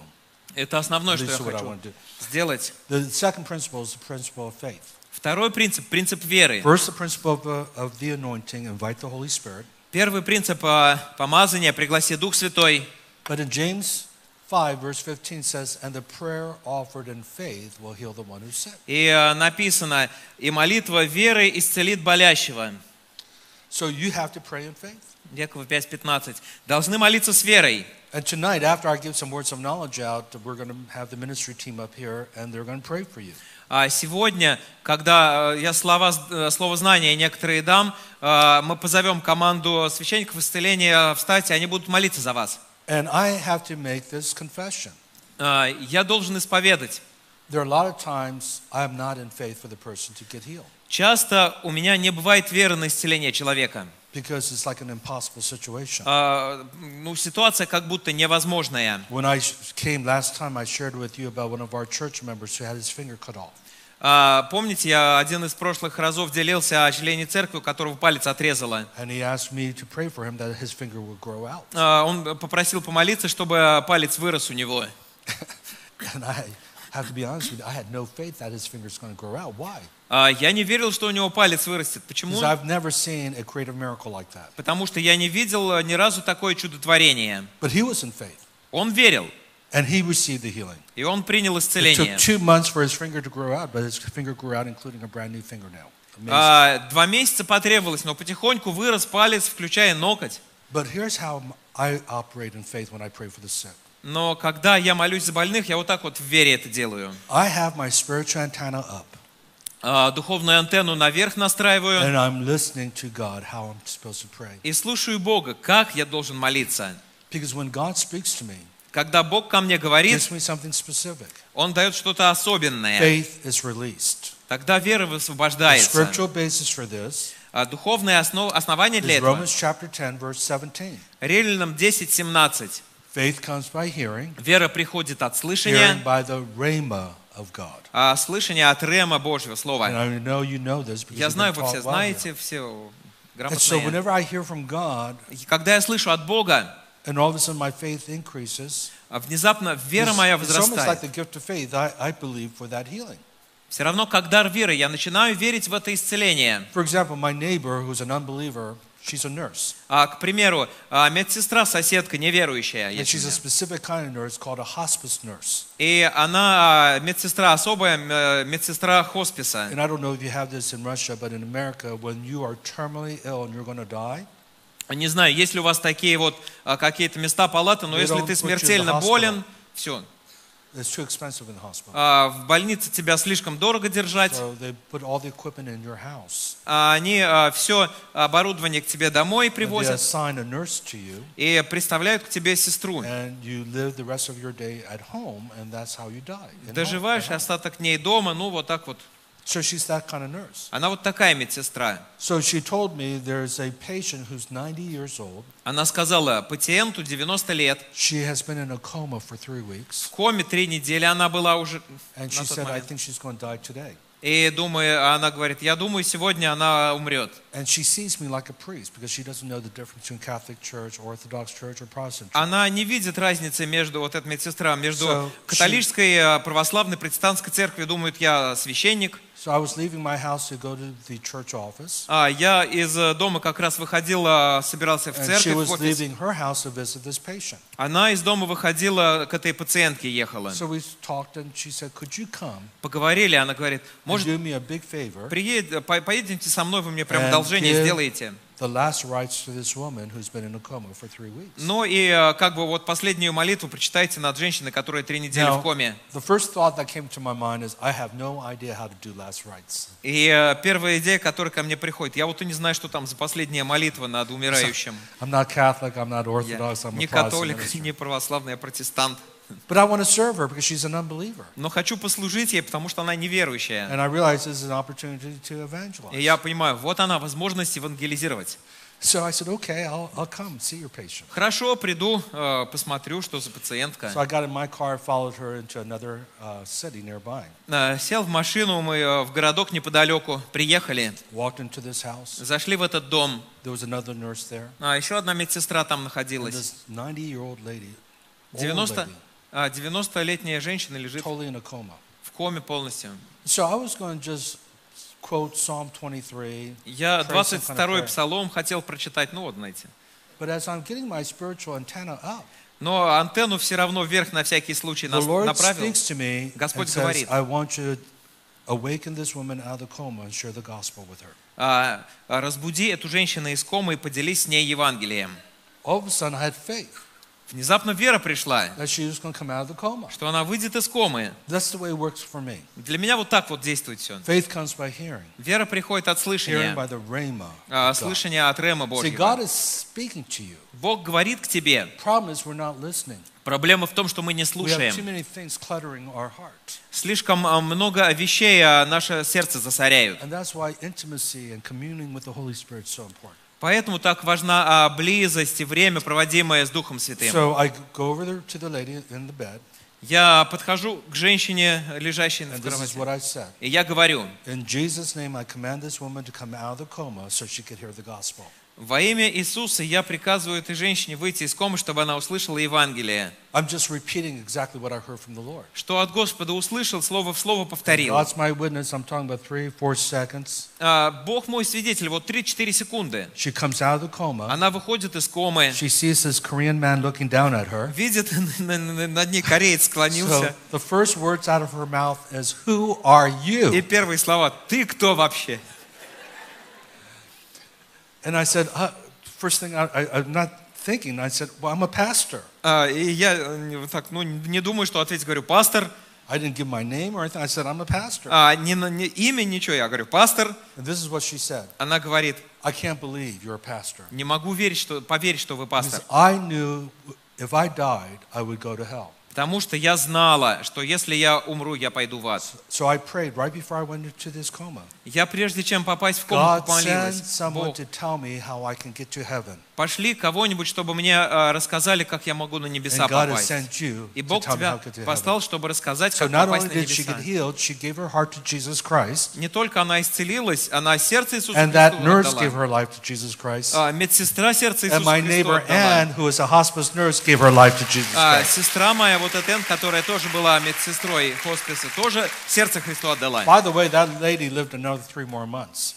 Это основное, At что я least what I хочу want to do. сделать. The second principle is the principle of faith. Второй принцип, принцип веры. First, the principle of, uh, of the anointing, invite the Holy Spirit. Первый принцип а, помазания, пригласи Дух Святой. But in James 5, verse 15 says, And the prayer offered in faith will heal the one who's sick. И а, написано, и молитва веры исцелит болящего. So you have to pray in faith. Якова 5.15. Должны молиться с верой. And tonight, after I give some words of knowledge out, we're going to have the ministry team up here and they're going to pray for you. А сегодня, когда э, я слова, э, слово знания некоторые дам, э, мы позовем команду священников исцеления встать, и они будут молиться за вас. And I have to make this confession. Э, Я должен исповедать. There are a lot of times I am not in faith for the person to get healed Часто у меня не бывает веры на исцеление человека. because it's like an impossible situation. А, Ну, ситуация как будто невозможная. When I sh- came last time, I shared with you about one of our church members who had his finger cut off. А, Помните, я один из прошлых разов делился о члене церкви, у которого палец отрезало. А, Он попросил помолиться, чтобы палец вырос у него. А, Я не верил, что у него палец вырастет. Почему? Потому что я не видел ни разу такое чудотворение. Он верил, and he received the healing. и он принял It исцеление. took two months for his finger to grow out, but his finger grew out, including a brand new fingernail. Amazing. А, Два месяца потребовалось, но потихоньку вырос палец, включая ноготь. But here's how I operate in faith when I pray for the sick. Но когда я молюсь за больных, я вот так вот в вере это делаю. I have my spiritual antenna up, А, Духовную антенну наверх настраиваю and I'm listening to God how I'm supposed to pray. и слушаю Бога, как я должен молиться. Because when God speaks to me, Когда Бог ко мне говорит, Он дает что-то особенное. Тогда вера высвобождается. А Духовное основ- основание для этого. Romans chapter 10, verse 17. Римлянам 10, 17. Faith comes by hearing, Вера приходит от слышания, а слышание от рема Божьего Слова. Я знаю, вы все знаете, все грамотные. Когда я слышу от Бога, and all of a sudden my faith increases, а внезапно вера it's, моя it's almost like возрастает. the gift of faith. I, I believe for that healing. Все равно, как дар веры, я начинаю верить в это исцеление. For example, my neighbor who's an unbeliever, she's a nurse. А, к примеру, а, медсестра, соседка, неверующая, And есть у she's a меня. specific kind of nurse called a hospice nurse. и она а, медсестра особая, э, медсестра хосписа. And I don't know if you have this in Russia, but in America, when you are terminally ill and you're going to die, Не знаю, есть ли у вас такие вот а, какие-то места палаты, но They если ты смертельно болен, все. hospital. В больнице тебя слишком дорого держать. So а Они все оборудование к тебе домой привозят you, и представляют к тебе сестру. home, Доживаешь остаток дней дома, ну вот так вот. So she's that kind of nurse. Она вот такая медсестра. So she told me there's a patient who's 90 years old. Она сказала, пациенту 90 лет, She has been in a coma for three в weeks, коме три недели она была уже and she said, I think she's going to die today. И думаю, она говорит, я думаю, сегодня она умрет. And she sees me like a priest because she doesn't know the difference between Catholic Church, Orthodox Church, or Protestant Church. Она не видит разницы между, вот эта медсестра, между католической, э, православной, протестантской церковью. Думает, я священник. So I was leaving my house to go to the church office, А я из э, дома как раз выходил, а, собирался в and she церковь, was leaving her house to visit this patient. Она из дома выходила, к этой пациентке ехала. So we talked, and she said, "Could you come Поговорили, она говорит, может, do me a big favor приедь, поедемте со мной, вы мне прям одолжение сделаете. The last rites to this woman who's been in a coma for three weeks?" Ну и э, как бы вот последнюю молитву прочитайте над женщиной, которая три недели в коме. И э, первая идея, которая ко мне приходит, я вот и не знаю, что там за последняя молитва над умирающим. I'm not Catholic, I'm not Я Orthodox, I'm a не католик, не православный, я протестант. But I want to serve her because she's an unbeliever. Но хочу послужить ей, потому что она неверующая. And I realize this is an opportunity to И evangelize. я понимаю, вот она, возможность евангелизировать. So I said, okay, I'll, I'll come see your patient. Хорошо, приду, э, посмотрю, что за пациентка. So I got in my car, followed her into another uh, city nearby, Э, Сел в машину, мы э, в городок неподалеку приехали, walked into this house. зашли в этот дом. There was another nurse there. А еще одна медсестра там And находилась. this 90 year old lady, old 90, lady, а, 90-летняя женщина лежит totally in a coma. в коме полностью. So I was going to just quote Psalm 23. Я Pray some kind of 22-й prayer. псалом хотел прочитать, ну вот, знаете. But as I'm getting my spiritual antenna up, Но антенну все равно вверх на всякий случай направил. Господь говорит. I want you to awaken this woman out of the coma and share the gospel with her. А, а, Разбуди эту женщину из комы и поделись с ней Евангелием. All of a sudden, I had faith Внезапно вера пришла, что она выйдет из комы. Для меня вот так вот действует все. Вера приходит от слышания, а, слышания от Рема Божьего. Бог говорит к тебе. Проблема в том, что мы не слушаем. Слишком а, много вещей а, наше сердце засоряют. Поэтому так важна а, близость и время, проводимое с Духом Святым. So I go over there to the lady in the bed, Я подхожу к женщине, лежащей is кровати, и я говорю, In Jesus' name, I command this woman to come out of the coma so she could hear the gospel. Во имя Иисуса я приказываю этой женщине выйти из комы, чтобы она услышала Евангелие. I'm just repeating exactly what I heard from the Lord. Что от Господа услышал, слово в слово повторил. God's my witness. I'm talking about three, four seconds. А, Бог мой свидетель, вот 3-4 секунды. She comes out of the coma. Она выходит из комы, She sees this Korean man looking down at her. видит, на- на- над ней кореец So склонился. the first words out of her mouth is, "Who are И you?" первые слова, ты кто вообще? And I said, uh, first thing I, I, I'm not thinking. I said, "Well, I'm a pastor." А, И я э, вот так, ну, не думаю, что ответить, говорю, пастор. I didn't give my name or anything. I said, "I'm a pastor." А, не, на- не- имя, ничего. Я говорю, пастор. And this is what she said. Она говорит, I can't believe you're a pastor. не могу верить, что, поверить, что вы пастор. Because I knew if I died, I would go to hell. Потому что я знала, что если я умру, я пойду в ад. So I prayed right before I went into this coma. Я прежде чем попасть в кому помолилась. Бог, пошли кого-нибудь, чтобы мне э, рассказали, как я могу на небеса попасть. И Бог тебя послал, чтобы рассказать, как попасть на небеса. Не только она исцелилась, она сердце Иисуса Христу отдала. А, Медсестра сердце Иисуса Христу отдала. А, сестра моя, вот эта Энн, которая тоже была медсестрой хосписа, тоже сердце Христу отдала. By the way, that lady lived another three more months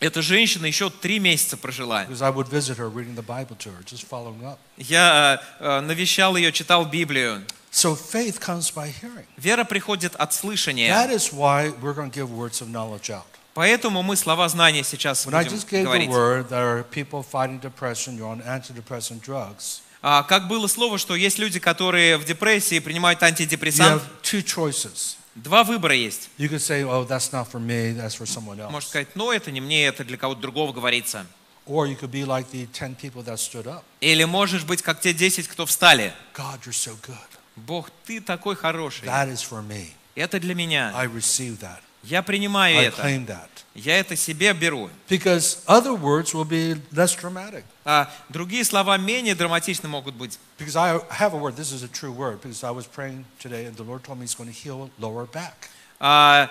Эта женщина еще три месяца прожила. because I would visit her, reading the Bible to her, just following up. Я э, э, навещал ее, читал Библию. So faith comes by hearing. Вера приходит от слышания. That is why we're going to give words of knowledge out. Поэтому мы слова знания сейчас When I будем just gave the говорить. word, there are people fighting depression, you're on antidepressant drugs. А, как было слово, что есть люди, которые в депрессии принимают антидепрессант. Два выбора есть. Say, oh, me, Можно сказать, ну это не мне, это для кого-то другого говорится. Like the 10 people that stood up. Или можешь быть как те 10, кто встали. God, so. Бог, ты такой хороший. Это для меня. Я принимаю I это. claim that. Я это себе беру. Because other words will be less dramatic. А другие слова менее драматичны могут быть. Because I have a word, this is a true word, because I was praying today and the Lord told me He's going to heal lower back. А,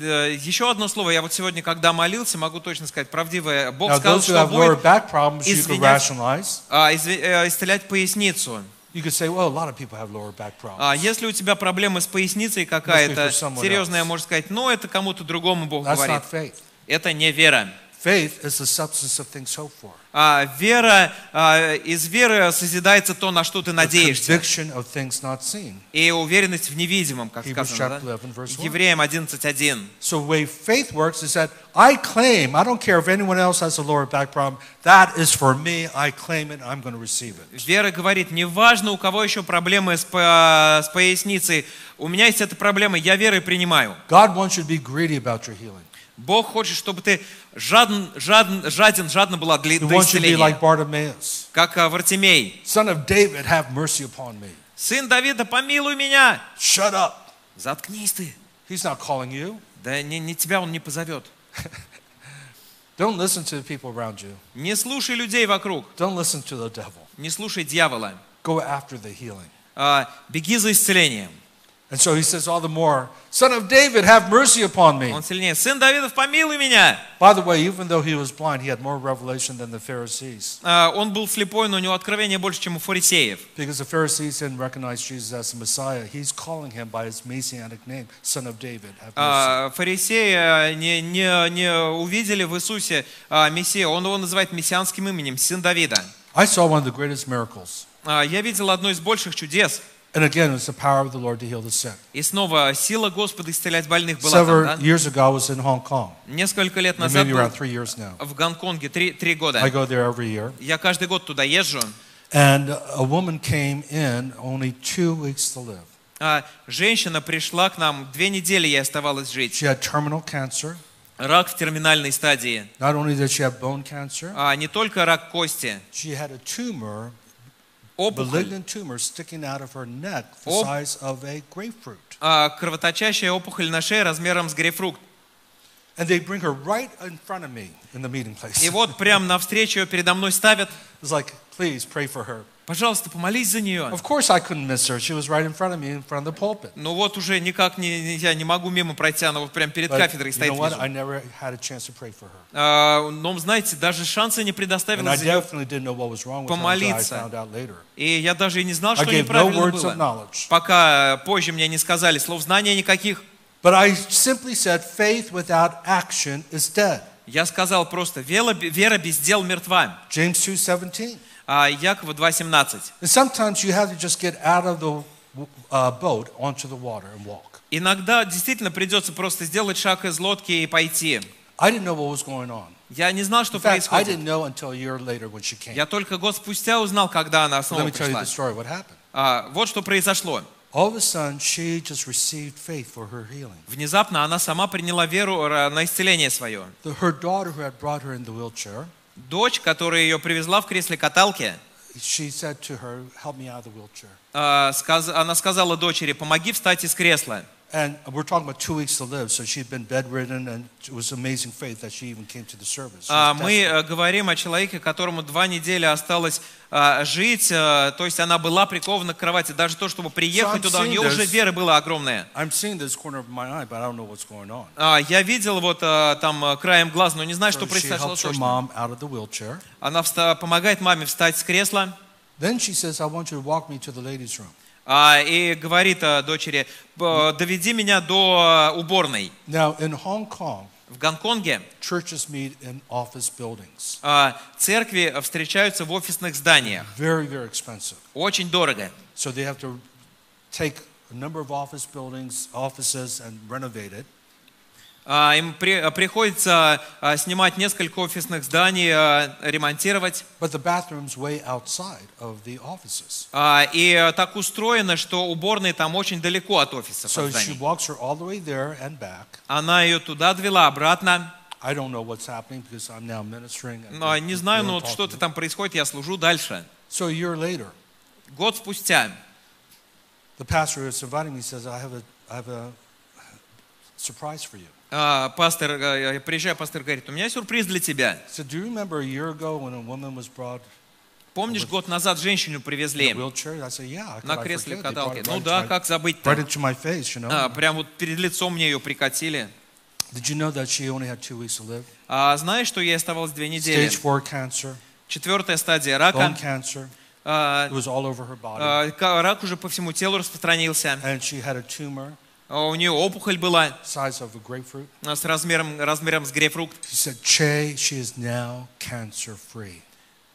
э, еще одно слово. Я вот сегодня, когда молился, могу точно сказать, правдивое. Бог Now, сказал, что будет problems, а, изв- э, исцелять поясницу. You could say, well, a lot of people have lower back problems. А если у тебя проблемы с поясницей какая-то серьезная, можно сказать, ну это кому-то другому Бог That's говорит. not faith. Это не вера. Faith is the substance of things hoped for. А, вера, а, из веры созидается то, на что ты The надеешься. conviction of things not seen. И уверенность в невидимом, как Hebrews сказано. да? 11, verse 1. Евреям 11.1. So the way faith works is that I claim, I don't care if anyone else has a lower back problem, that is for me, I claim it, I'm going to receive it. Вера говорит, неважно, у кого еще проблемы с, с поясницей, у меня есть эта проблема, я верой принимаю. God wants you to be greedy about your healing. Бог хочет, чтобы ты жаден, жаден, жаден, жадно была для, для исцеления. like. Как а, Вартимей. Son of David, have mercy upon me. Сын Давида, помилуй меня. Shut up. Заткнись ты. He's not calling you. Да не, не тебя он не позовет. Don't listen to the people around you. Не слушай людей вокруг. Don't listen to the devil. Не слушай дьявола. Go after the healing. А, беги за исцелением. And so he says all the more, Son of David, have mercy upon me. Он сильнее. Сын Давидов, помилуй меня. By the way, even though he was blind, he had more revelation than the Pharisees. А, он был слепой, но у него откровение больше, чем у фарисеев. Because the Pharisees didn't recognize Jesus as the Messiah. He's calling him by his messianic name, Son of David. Have mercy. А, Фарисеи а, не, не, не увидели в Иисусе а, Мессию. Он его называет мессианским именем, сын Давида. I saw one of the greatest miracles. А, Я видел одно из больших чудес. And again, it's the power of the Lord to heal the sick. И снова сила Господа исцелять больных была там, Several да? years ago, I was in Hong Kong. Несколько лет назад Maybe был around three years now. в Гонконге, три, три I года. go there every year. Я каждый год туда езжу. And a woman came in, only two weeks to live. А, Женщина пришла к нам, две недели ей оставалось жить. She had terminal cancer. Рак в терминальной стадии. Not only did she have bone cancer, А не только рак кости, she had a tumor, опухоль, malignant tumor sticking out of her neck the Op- size of a grapefruit. а, кровоточащая опухоль на шее размером с грейпфрукт. And they bring her right in front of me in the meeting place. И вот прямо навстречу ее передо мной ставят. It's like, please pray for her. Пожалуйста, помолись за нее. Of course, I couldn't miss her. She was right in front of me, in front of the pulpit. Ну вот уже никак не, я не могу мимо пройти, она вот прямо перед But кафедрой you стоит know what? внизу. I never had a chance to pray for her. А, но, знаете, даже шанса не предоставила за нее. definitely didn't know what was wrong with her until I Помолиться. И я даже и не знал, что no неправильно of было. Пока позже мне не сказали слов знания никаких. But I simply said, faith without action is dead. Я сказал просто, вера без дел мертва. James 2.17. А Якова 2.17. And sometimes you have to just get out of the uh, boat onto the water and walk. Иногда действительно придется просто сделать шаг из лодки и пойти. I didn't know what was going on. Я не знал, что I происходит. didn't know until a year later when she came. Я только год спустя узнал, когда она Let снова me tell you пришла. the story, what happened. А, вот что произошло. All of a sudden, she just received faith for her healing. Внезапно она сама приняла веру э, на исцеление свое. The- her daughter, who had brought her in the wheelchair, Дочь, которая ее привезла в кресле каталки, а, она сказала дочери, помоги встать из кресла. And we're talking about two weeks to live, so she'd been bedridden, and it was amazing faith that she even came to the service. She А, was Мы desperate. э, говорим о человеке, которому два недели осталось а, жить, э, то есть она была прикована к кровати. Даже то, чтобы приехать I'm туда, у seeing нее уже this. вера была огромная. I'm seeing this corner of my eye, but I don't know what's going on. А, Я видел вот э, там э, краем глаз, но не знаю, So что she произошло helps her точно. mom out of the wheelchair. Она вста- помогает маме встать с кресла Then she says, I want you to walk me to the ladies' room. А, и говорит э, дочери, «Б- доведи меня до э, уборной. Now, in Hong Kong, В Гонконге churches meet in office buildings. а, церкви встречаются в офисных зданиях. Very, very expensive. Очень дорого. So they have to take a number of office buildings, offices, and renovate it. А, Им при- приходится а, снимать несколько офисных зданий, а, ремонтировать. But the bathroom's way outside of the offices. А, И а, так устроено, что уборные там очень далеко от офисов. So от she walks her all the way there and back. Она ее туда довела, обратно. I don't know what's happening because I'm now ministering. and Но не знаю, ну talking. что-то там происходит, я служу дальше. So a year later, Год спустя the pastor who's inviting me says, I have a, I have a surprise for you. А, пастор, а, я приезжаю, пастор говорит, у меня сюрприз для тебя. Said, Do you remember a year ago when a woman was brought Помнишь, год назад женщину привезли на кресле it Ну да, как забыть right into my face, you know. А, Прям вот перед лицом мне ее прикатили. А знаешь, что ей оставалось две недели? Четвертая стадия рака. Рак уже по всему телу распространился. А У нее опухоль была а, с размером, размером с грейпфрукт.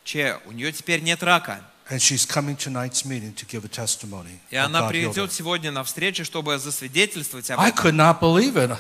Че, у нее теперь нет рака. And she's coming tonight's meeting to give a testimony. И она придет сегодня на встречу, чтобы засвидетельствовать об I этом. could not believe it.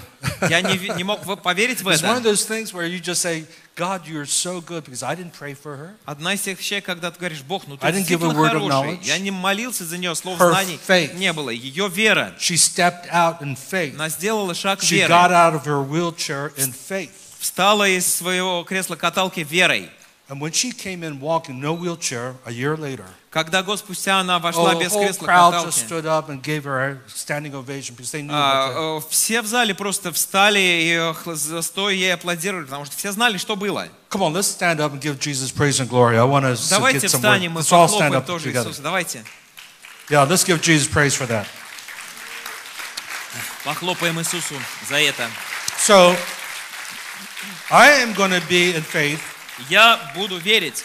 Я не, не мог поверить в It's one of это. those things where you just say, God, you're so good because I didn't pray for her. Одна из тех вещей, когда ты говоришь, Бог, ну ты I didn't give a действительно word of хороший. knowledge. Я не молился за нее, слов Her знаний faith. не было. Ее вера. She stepped out in faith. Она сделала шаг She веры. got out of her wheelchair in faith. Встала из своего кресла-каталки верой. And when she came in walking, no wheelchair, a year later, Когда год спустя она oh, вошла the без whole crowd кресла-каталки, just stood up and gave her a standing ovation because they knew what а, э, все в зале просто встали и э, хл- за- стоя ей аплодировали, потому что все знали, что было. the- Come on, let's stand up and give Jesus praise and glory. I want us to Давайте get some встанем word. и Let's all stand похлопаем up тоже together. Иисуса. Давайте. Yeah, let's give Jesus praise for that. Похлопаем Иисусу за это. So, I am going to be in faith, Я буду верить.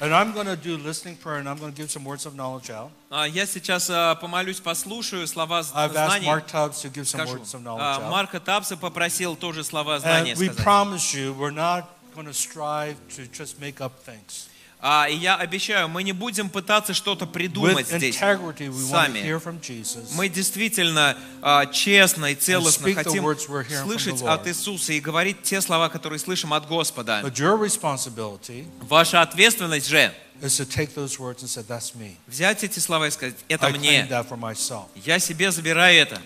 and I'm going to do listening prayer, and I'm going to give some words of knowledge out. А, Я сейчас а, помолюсь, послушаю слова з- I've asked знаний. Mark Tubbs to give some Скажу. words of knowledge А, out. Марка Тапса попросил тоже слова знания And we сказать. promise you, we're not going to strive to just make up things. А, И я обещаю, мы не будем пытаться что-то придумать здесь. сами. Мы действительно а, честно и целостно хотим слышать от Иисуса и говорить те слова, которые слышим от Господа. Ваша ответственность же взять эти слова и сказать, это мне. Я себе забираю это.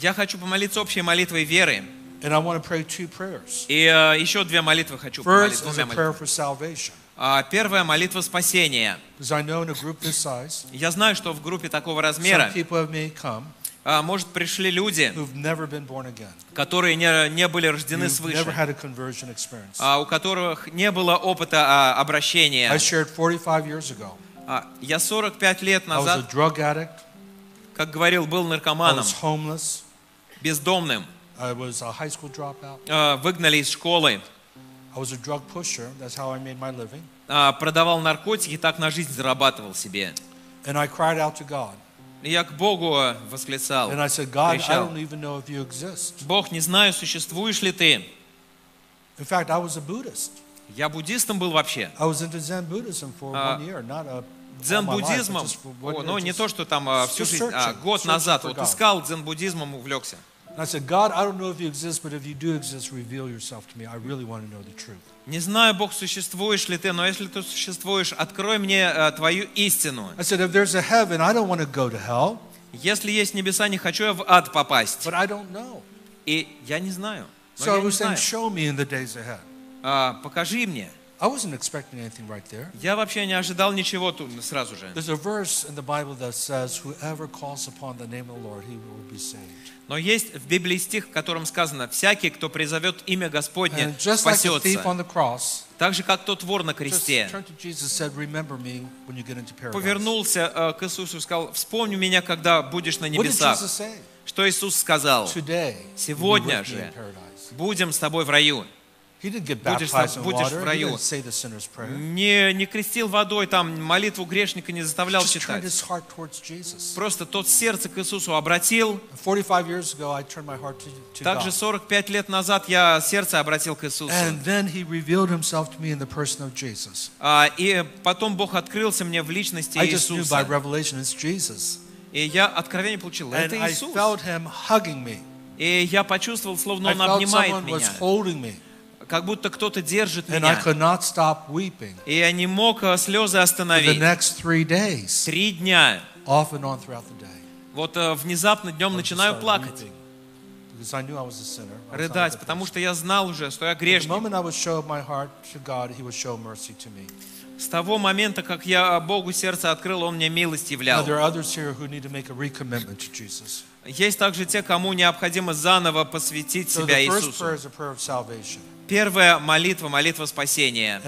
Я хочу помолиться общей молитвой веры. And I want to pray two prayers. И э, еще две молитвы хочу. First is двумя a prayer молитвами. for salvation. А, Первая молитва спасения. Because I know in a group this size, Я знаю, что в группе такого some размера come А, Может, пришли люди, who've never been born again. которые не, не были рождены You've never свыше, had a conversion experience. а, у которых не было опыта обращения. I shared 45 years ago. Я 45 лет I was a назад, drug addict. как говорил, был I наркоманом, was homeless. бездомным. I was a high school dropout. А, Выгнали из школы, I was a drug pusher. That's how I made my living. а, продавал наркотики, так на жизнь зарабатывал себе. And I cried out to God. И я к Богу а, восклицал. And I said, God, I кричал. don't even know if you exist. Бог, не знаю, существуешь ли ты. In fact, I was a Buddhist. Я буддистом был вообще. I was into Zen Buddhism for А, one year, not a Дзен-буддизмом, just for one о, year, ну не то, что там а, всю жизнь, а год назад, вот искал дзен-буддизмом, увлекся. And I said, God, I don't know if you exist, but if you do exist, reveal yourself to me. I really want to know the truth. Не знаю, Бог, существуешь ли ты, но если ты существуешь, открой мне а, твою истину. I said, if there's a heaven, I don't want to go to hell, Если есть небеса, не хочу я в ад попасть. but I don't know. И я не знаю. So I was saying, show me in the days ahead. А, покажи мне. I wasn't expecting anything right there. Я вообще не ожидал ничего тут сразу же. There's a verse in the Bible that says, whoever calls upon the name of the Lord, he will be saved. Но есть в Библии стих, в котором сказано, «Всякий, кто призовет имя Господне, спасется». cross, Так же, как тот вор на кресте. said. Повернулся э, к Иисусу и сказал, «Вспомни меня, когда будешь на небесах». Что Иисус сказал? Сегодня же. «Будем с тобой в раю». Будешь будешь в раю. Не, не крестил водой, там молитву грешника не заставлял читать. Просто тот сердце к Иисусу обратил. 45 years ago, I turned my heart to, to Также God. 45 лет назад я сердце обратил к Иисусу. И потом Бог открылся мне в личности Иисуса. И я откровение получил. Это Иисус. И я почувствовал, словно Он обнимает меня. Как будто кто-то держит And I could not stop weeping И я не мог а, слезы for the остановить. next three days, Три дня. off and on throughout the day. Вот э, внезапно днем I начинаю плакать, weeping рыдать, потому что я знал уже, что я грешник. С того момента, как я Богу сердце открыл, Он мне милость являл. Есть также те, кому необходимо заново посвятить себя Иисусу. Первая молитва, молитва спасения.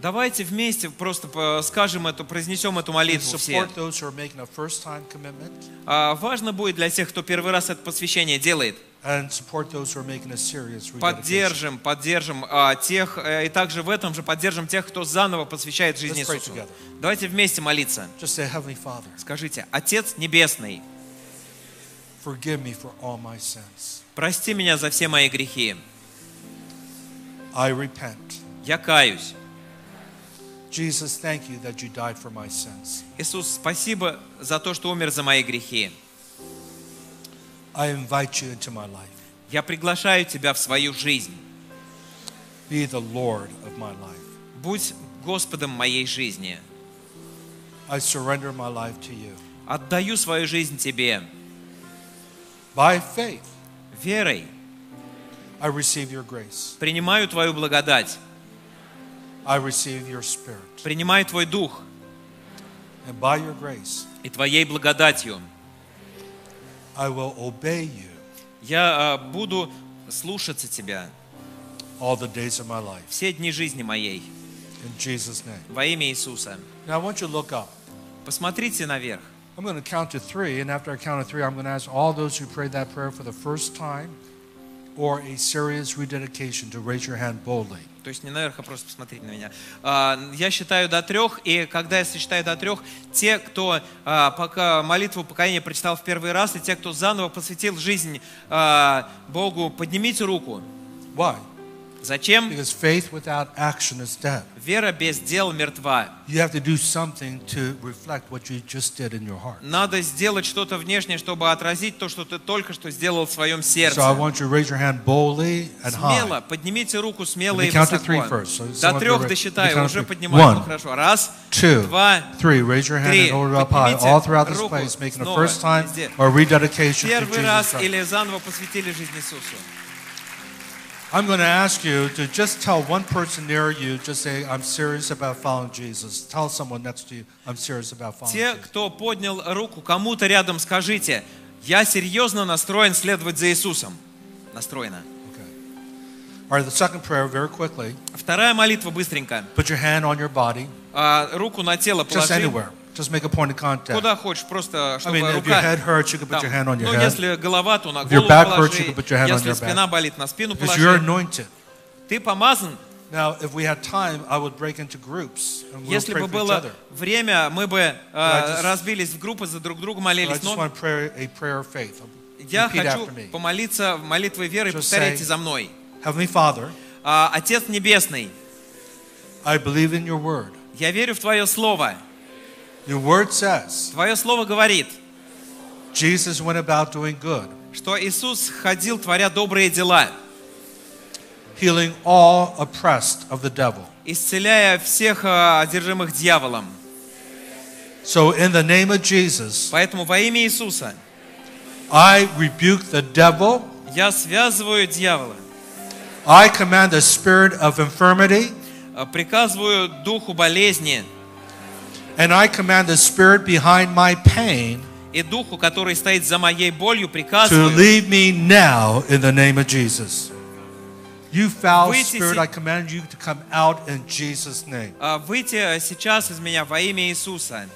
Давайте вместе просто скажем эту, произнесем эту молитву все. А, Важно будет для тех, кто первый раз это посвящение делает. Поддержим, поддержим а, тех, э, и также в этом же поддержим тех, кто заново посвящает жизнь Иисусу. Давайте вместе молиться. Скажите, Отец Небесный, forgive me for all my sins. Прости меня за все мои грехи. I repent. Я каюсь. Jesus, thank you that you died for my sins. Иисус, спасибо за то, что умер за мои грехи. I invite you into my life. Я приглашаю Тебя в свою жизнь. Be the Lord of my life. Будь Господом моей жизни. I surrender my life to you. Отдаю свою жизнь Тебе. By faith, Верой I receive your grace. принимаю Твою благодать. I receive your spirit. Принимаю Твой Дух. And by your grace, И Твоей благодатью I will obey you я а, буду слушаться Тебя all the days of my life. все дни жизни моей. In Jesus' name. Во имя Иисуса. Now I want you to look up. Посмотрите наверх. I'm going to count to three, and after I count to three, I'm going to ask all those who prayed that prayer for the first time or a serious rededication to raise your hand boldly. То есть не наверх, а просто посмотрите на меня. А, Я считаю до трех, и когда я сосчитаю до трех, те, кто а, пока молитву покаяния прочитал в первый раз, и те, кто заново посвятил жизнь а, Богу, поднимите руку. Why? Зачем? Because faith without action is dead. Вера без дел мертва. You have to do something to reflect what you just did in your heart. Надо сделать что-то внешнее, чтобы отразить то, что ты только что сделал в своем So I сердце. want you to raise your hand boldly and Смело, high. поднимите руку смело и to высоко. So До трех досчитаю, to уже поднимаю. Ну One, хорошо. Раз, Two, два, three. Raise your hand три. and hold it up high. All throughout this place, making a first time or rededication to Первый Jesus раз или заново посвятили жизнь Иисусу. I'm going to ask you to just tell one person near you, just say, I'm serious about following Jesus. Tell someone next to you, I'm serious about following Те, Jesus. кто поднял руку, кому-то рядом скажите, я серьезно настроен следовать за Иисусом. Настроена. Okay. All right, the second prayer, very quickly. Вторая молитва быстренько. Put your hand on your body, А, руку на тело just положи. anywhere. Just make a point of contact. Куда хочешь, просто I чтобы mean, if your рука... head hurts, you can put your hand on your ну, head. если голова, то на голову положи. you can put your hand on Если спина болит, на спину Because you're положи. anointed. Ты помазан. Now, if we had time, I would break into groups and we'll Если pray бы было время, мы бы э, I разбились в группы, за друг друга I молились. just Но want to pray a prayer of faith. я хочу помолиться молитвой веры, повторяйте за мной. Heavenly Father, А, Отец Небесный, I believe in your word. я верю в Твое Слово. Your word says Твое Слово говорит, Jesus went about doing good, что Иисус ходил, творя добрые дела, healing all oppressed of the devil. исцеляя всех э, одержимых дьяволом. So, in the name of Jesus, Поэтому во имя Иисуса I rebuke the devil. я связываю дьявола, I command the spirit of infirmity, э, приказываю духу болезни and I command the spirit behind my pain и духу, который стоит за моей болью, to приказываю leave me now in the name of Jesus. You foul Выйти spirit, се- I command you to come out in Jesus' name. э, выйти э, сейчас из меня во имя Иисуса.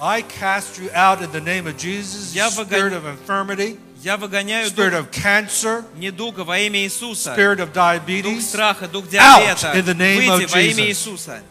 I cast you out in the name of Jesus, Я you выгоня- spirit of infirmity, Я выгоняю spirit дух of cancer, недуга во имя Иисуса. spirit of Дух diabetes, страха, дух Out диабета. in the name of Выйти во имя Jesus. Иисуса.